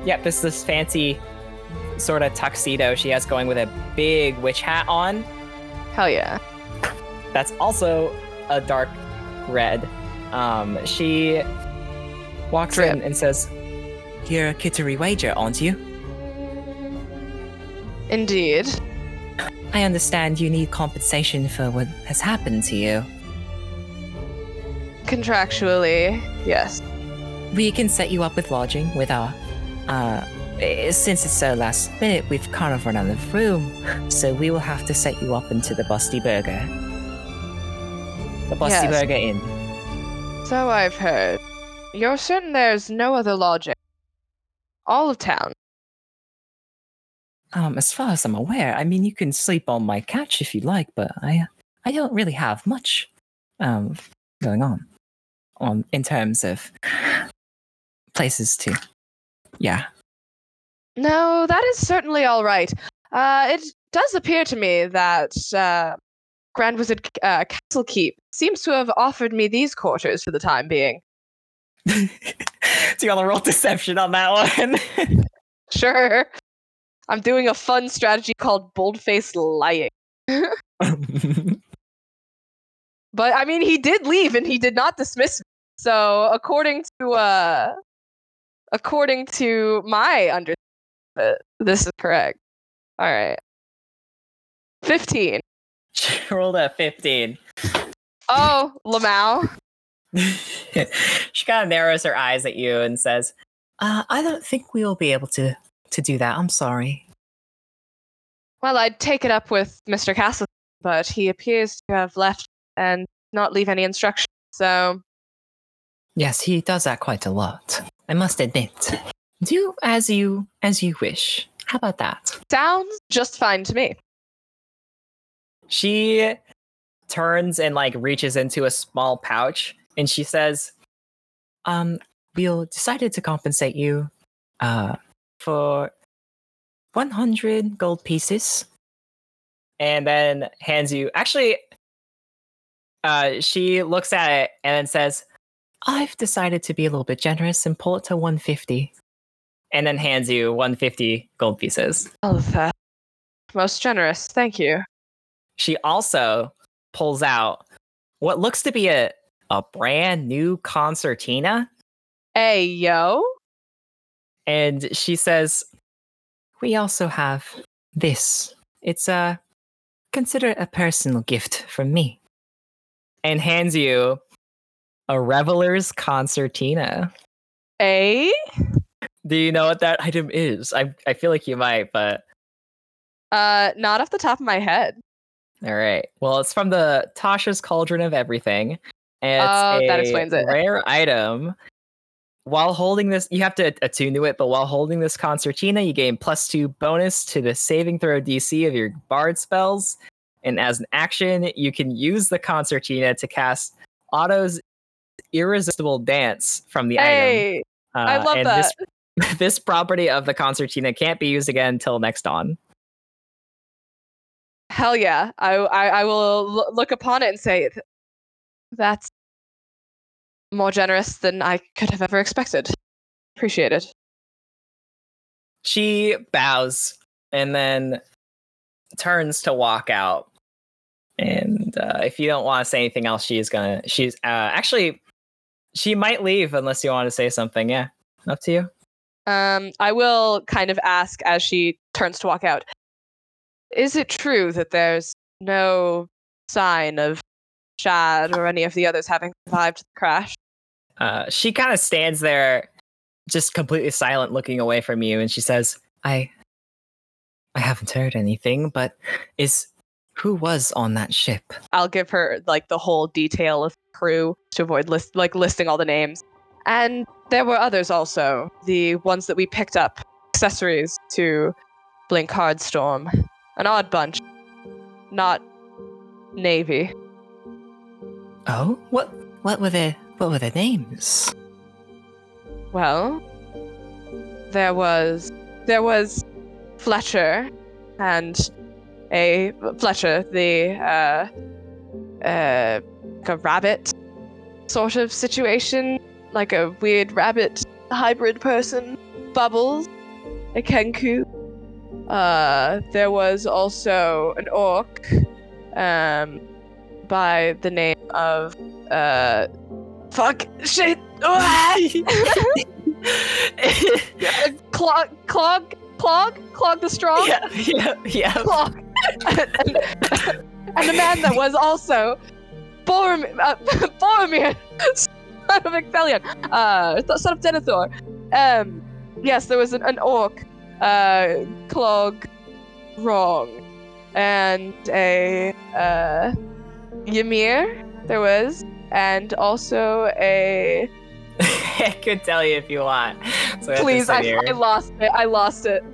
[SPEAKER 1] yep, this this fancy sort of tuxedo she has going with a big witch hat on
[SPEAKER 6] Hell yeah.
[SPEAKER 1] that's also a dark red. Um, she walks
[SPEAKER 6] Drip.
[SPEAKER 1] in and says,
[SPEAKER 8] You're a Kittery Wager, aren't you?
[SPEAKER 6] Indeed.
[SPEAKER 8] I understand you need compensation for what has happened to you.
[SPEAKER 6] Contractually, yes.
[SPEAKER 8] We can set you up with lodging with our. Uh, since it's so last minute, we've kind of run out of room, so we will have to set you up into the Busty Burger. The Busty
[SPEAKER 6] Yes.
[SPEAKER 8] Burger Inn.
[SPEAKER 6] So I've heard. You're certain there's no other lodging? All of town.
[SPEAKER 8] Um, as far as I'm aware, I mean, you can sleep on my couch if you'd like, but I, I don't really have much, um, going on, on in terms of places to, yeah.
[SPEAKER 6] No, that is certainly all right. Uh, it does appear to me that uh, Grand Wizard uh, Castle Keep seems to have offered me these quarters for the time being.
[SPEAKER 1] Do you want to roll deception on that one?
[SPEAKER 6] Sure. I'm doing a fun strategy called bold-faced lying. But I mean, he did leave and he did not dismiss me. So according to uh, according to my understanding, this is correct. All right. Fifteen.
[SPEAKER 1] She rolled a 15.
[SPEAKER 6] Oh, Lamau.
[SPEAKER 1] she kind of narrows her eyes at you and says,
[SPEAKER 8] Uh, I don't think we will be able to to do that. I'm sorry.
[SPEAKER 6] Well, I'd take it up with Mr. Castle, but he appears to have left and not leave any instructions. So
[SPEAKER 8] Yes, he does that quite a lot. I must admit. Do as you as you wish. How about that?
[SPEAKER 6] sounds just fine to me.
[SPEAKER 1] she turns and like reaches into a small pouch and she says,
[SPEAKER 8] Um, we'll decided to compensate you uh for 100 gold pieces.
[SPEAKER 1] and then hands you actually uh she looks at it and then says
[SPEAKER 8] I've decided to be a little bit generous and pull it to 150.
[SPEAKER 1] And then hands you 150 gold pieces
[SPEAKER 6] Oh, most generous. Thank you.
[SPEAKER 1] she also pulls out what looks to be a a brand new concertina
[SPEAKER 6] Hey, yo.
[SPEAKER 1] and she says
[SPEAKER 8] We also have this. It's a consider a personal gift from me.
[SPEAKER 1] and hands you a reveler's concertina
[SPEAKER 6] A.
[SPEAKER 1] do you know what that item is i i feel like you might but
[SPEAKER 6] Uh, not off the top of my head.
[SPEAKER 1] All right. Well, it's from the Tasha's Cauldron of Everything. And it's
[SPEAKER 6] Oh, that explains it.
[SPEAKER 1] rare item. While holding this, you have to attune to it, but while holding this concertina, you gain plus two bonus to the saving throw DC of your bard spells. And as an action, you can use the concertina to cast Otto's irresistible dance from the item.
[SPEAKER 6] Hey, I
[SPEAKER 1] Uh,
[SPEAKER 6] love
[SPEAKER 1] and
[SPEAKER 6] that.
[SPEAKER 1] This, this property of the concertina can't be used again until next dawn.
[SPEAKER 6] Hell yeah. I I, I will l- look upon it and say that's more generous than I could have ever expected. Appreciate it.
[SPEAKER 1] she bows and then turns to walk out and uh, if you don't want to say anything else she's gonna she's uh, actually she might leave unless you want to say something yeah up to you
[SPEAKER 6] Um, I will kind of ask as she turns to walk out. Is it true that there's no sign of Shad or any of the others having survived the crash?
[SPEAKER 1] uh, she kind of stands there just completely silent looking away from you and she says
[SPEAKER 8] I I haven't heard anything, but is who was on that ship?
[SPEAKER 6] I'll give her like the whole detail of crew to avoid list like listing all the names. And there were others also, the ones that we picked up, accessories to Blink Hard Storm. An odd bunch. Not Navy.
[SPEAKER 8] Oh, what what were their what were their names?
[SPEAKER 6] Well, there was there was Fletcher and a Fletcher, the uh, uh, like a rabbit sort of situation, like a weird rabbit hybrid person. Bubbles, a Kenku. Uh, there was also an orc, um, by the name of uh, fuck shit. Ah! Clog, clog, clog, clog the strong.
[SPEAKER 1] yeah yeah yeah
[SPEAKER 6] Clog. and, and the man that was also Boromir, uh, Boromir, son of Ecthelion, uh, son of Denethor. Um, yes, there was an, an orc, uh, Clog, wrong, and a uh, Ymir. There was, and also a.
[SPEAKER 1] I could tell you if you want. So I have to
[SPEAKER 6] Please, I. I lost it. I lost it.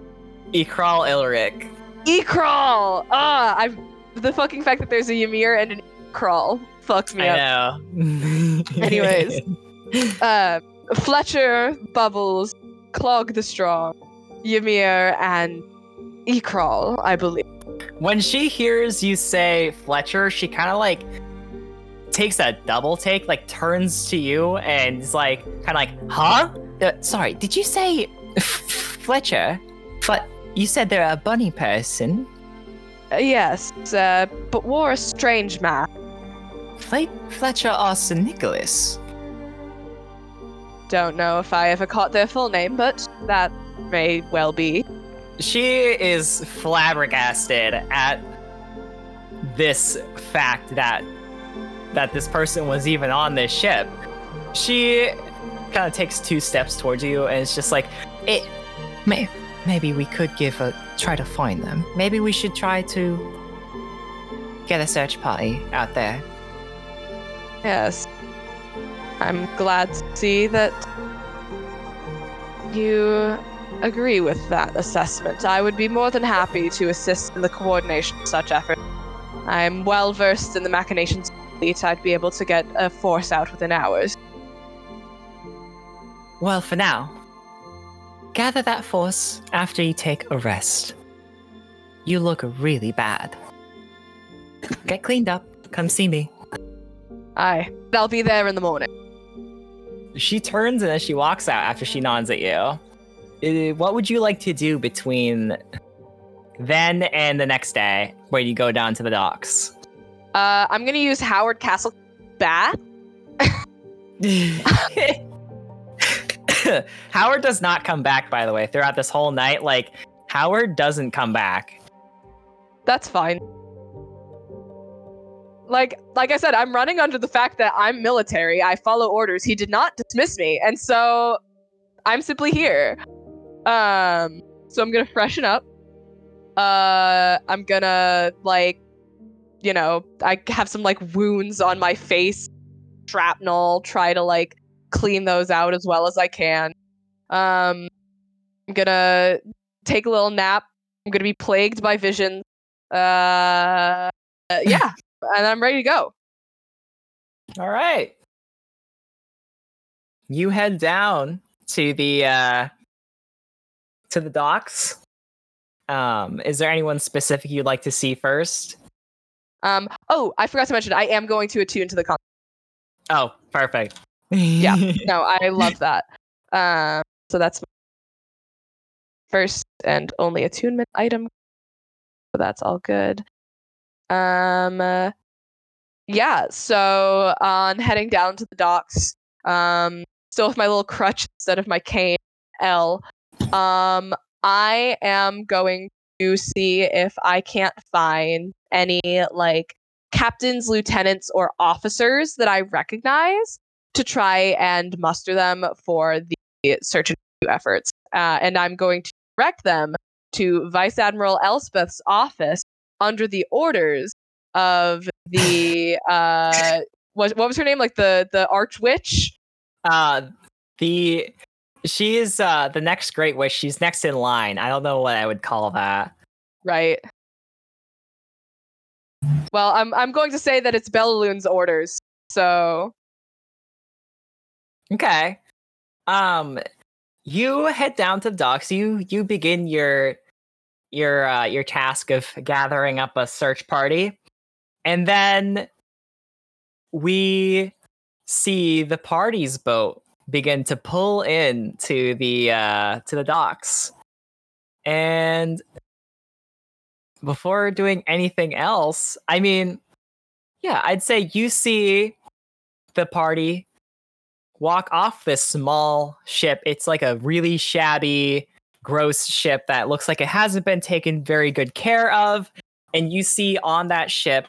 [SPEAKER 1] Ekral Ilric.
[SPEAKER 6] E-crawl. Ah, I. The fucking fact that there's a Ymir and an E-crawl fucks me up.
[SPEAKER 1] I know.
[SPEAKER 6] Anyways. uh, Fletcher, Bubbles, Clog the Strong, Ymir, and Ekral, I believe.
[SPEAKER 1] when she hears you say Fletcher, she kind of like takes a double take, like turns to you and is like, kind of like, huh? Uh, sorry, did you say Fletcher? But you said they're a bunny person.
[SPEAKER 6] Uh, yes, uh, but wore a strange mask.
[SPEAKER 1] Fle- Fletcher or St. Nicholas?
[SPEAKER 6] Don't know if I ever caught their full name, but that may well be.
[SPEAKER 1] She is flabbergasted at this fact that that this person was even on this ship. She kind of takes two steps towards you and it's just like, it may, maybe we could give a try to find them. Maybe we should try to get a search party out there.
[SPEAKER 6] Yes. I'm glad to see that you agree with that assessment. I would be more than happy to assist in the coordination of such efforts. I'm well versed in the machinations of the fleet. I'd be able to get a force out within hours.
[SPEAKER 1] Well, for now, gather that force after you take a rest. You look really bad. Get cleaned up. Come see me.
[SPEAKER 6] Aye. They'll be there in the morning.
[SPEAKER 1] She turns and then she walks out after she nods at you. Uh, What would you like to do between then and the next day, where you go down to the docks?
[SPEAKER 6] Uh, I'm gonna use Howard Castle Bath.
[SPEAKER 1] Howard does not come back, by the way, throughout this whole night. Like, Howard doesn't come back.
[SPEAKER 6] That's fine. Like like I said, I'm running under the fact that I'm military. I follow orders. He did not dismiss me, and so I'm simply here. Um, so I'm gonna freshen up. Uh, I'm gonna like, you know, I have some like wounds on my face, shrapnel. Try to like clean those out as well as I can. Um, I'm gonna take a little nap. I'm gonna be plagued by visions. Uh, yeah, and I'm ready to go.
[SPEAKER 1] All right. You head down to the uh to the docks. Um, is there anyone specific you'd like to see first?
[SPEAKER 6] Um, oh, I forgot to mention, I am going to attune to the con.
[SPEAKER 1] Oh, perfect.
[SPEAKER 6] Yeah. No, I love that. Um, so that's my first and only attunement item. So that's all good. Um, uh, yeah. So on heading down to the docks, um, still with my little crutch instead of my cane, L. Um, I am going to see if I can't find any like captains, lieutenants, or officers that I recognize to try and muster them for the search and rescue efforts. Uh, and I'm going to direct them to Vice Admiral Elspeth's office under the orders of the uh, what, what was her name? Like the the Archwitch.
[SPEAKER 1] Uh the she is uh the next great witch. She's next in line. I don't know what I would call that.
[SPEAKER 6] Right. Well, I'm I'm going to say that it's Bellaloon's orders. So
[SPEAKER 1] Okay. Um you head down to the docks. You you begin your your uh your task of gathering up a search party. And then we see the party's boat begin to pull in to the uh to the docks. And before doing anything else, I mean, yeah, I'd say you see the party walk off this small ship. It's like a really shabby, gross ship that looks like it hasn't been taken very good care of. And you see on that ship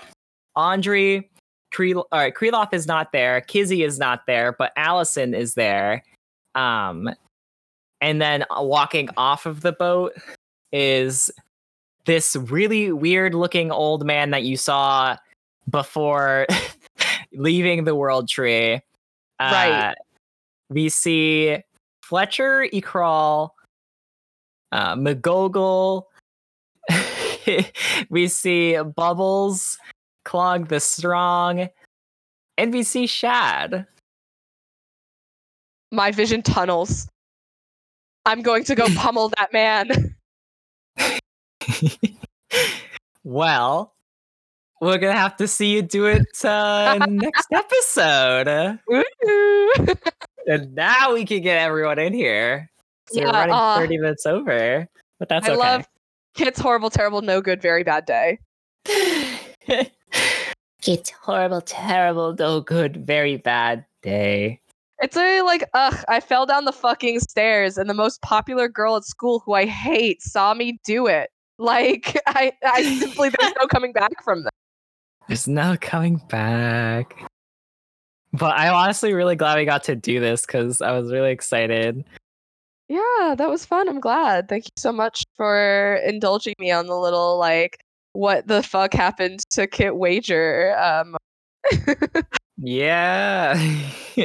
[SPEAKER 1] Andre, Kree, all right, Kreloff is not there. Kizzy is not there, but Allison is there. Um, and then uh, walking off of the boat is this really weird looking old man that you saw before leaving the world tree.
[SPEAKER 6] Right.
[SPEAKER 1] Uh, we see Fletcher, Ekral, uh, McGogol. we see Bubbles, Clog the Strong, and we see Shad.
[SPEAKER 6] My vision tunnels. I'm going to go pummel that man.
[SPEAKER 1] well, we're gonna have to see you do it uh, next episode. And now we can get everyone in here.
[SPEAKER 6] Yeah,
[SPEAKER 1] running
[SPEAKER 6] uh,
[SPEAKER 1] 30 minutes over, but that's
[SPEAKER 6] I
[SPEAKER 1] okay.
[SPEAKER 6] love Kit's horrible, terrible, no good, very bad day.
[SPEAKER 1] it's horrible, terrible, no good, very bad day.
[SPEAKER 6] It's a like, ugh, I fell down the fucking stairs and the most popular girl at school who I hate saw me do it. Like, I, I simply, there's no coming back from that.
[SPEAKER 1] There's no coming back. But I'm honestly really glad we got to do this because I was really excited.
[SPEAKER 6] Yeah, that was fun. I'm glad. Thank you so much for indulging me on the little, like, what the fuck happened to Kit Wager. Um,
[SPEAKER 1] Yeah.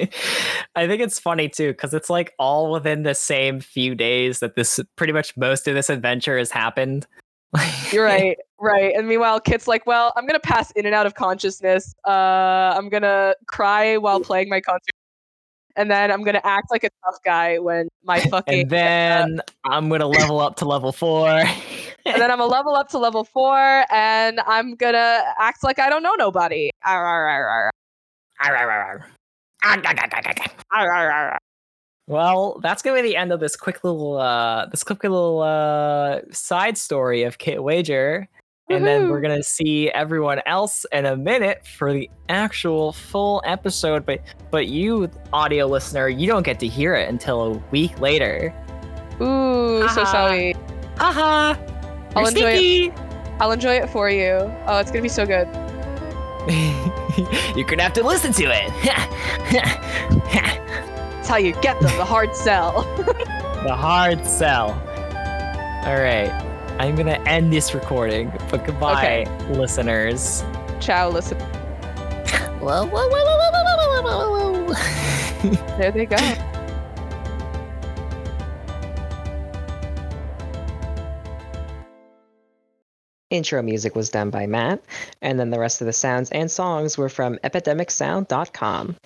[SPEAKER 1] I think it's funny too, because it's like all within the same few days that this pretty much most of this adventure has happened.
[SPEAKER 6] You're right, right. And meanwhile, Kit's like, well, I'm gonna pass in and out of consciousness. Uh, I'm gonna cry while playing my concert, and then I'm gonna act like a tough guy when my fucking.
[SPEAKER 1] and then I'm gonna level up to level four.
[SPEAKER 6] and then I'm gonna level up to level four, and I'm gonna act like I don't know nobody. Arr, arr, arr, arr. Arr, arr, arr, arr.
[SPEAKER 1] Well, that's gonna be the end of this quick little uh this quick little uh side story of Kit Wager. And then we're gonna see everyone else in a minute for the actual full episode. But but you, audio listener, you don't get to hear it until a week later.
[SPEAKER 6] Ooh, so
[SPEAKER 1] Haha.
[SPEAKER 6] shall we?
[SPEAKER 1] Haha!
[SPEAKER 6] I'll
[SPEAKER 1] You're
[SPEAKER 6] enjoy it. I'll enjoy it for you. Oh, it's gonna be so good.
[SPEAKER 1] You're gonna have to listen to it.
[SPEAKER 6] It's how you get them. The hard sell.
[SPEAKER 1] the hard sell. All right, I'm going to end this recording, but goodbye, okay. listeners.
[SPEAKER 6] Ciao, listen.
[SPEAKER 1] whoa, whoa, whoa, whoa, whoa, whoa, whoa, whoa.
[SPEAKER 6] there they go.
[SPEAKER 9] Intro music was done by Matt, and then the rest of the sounds and songs were from epidemicsound.com.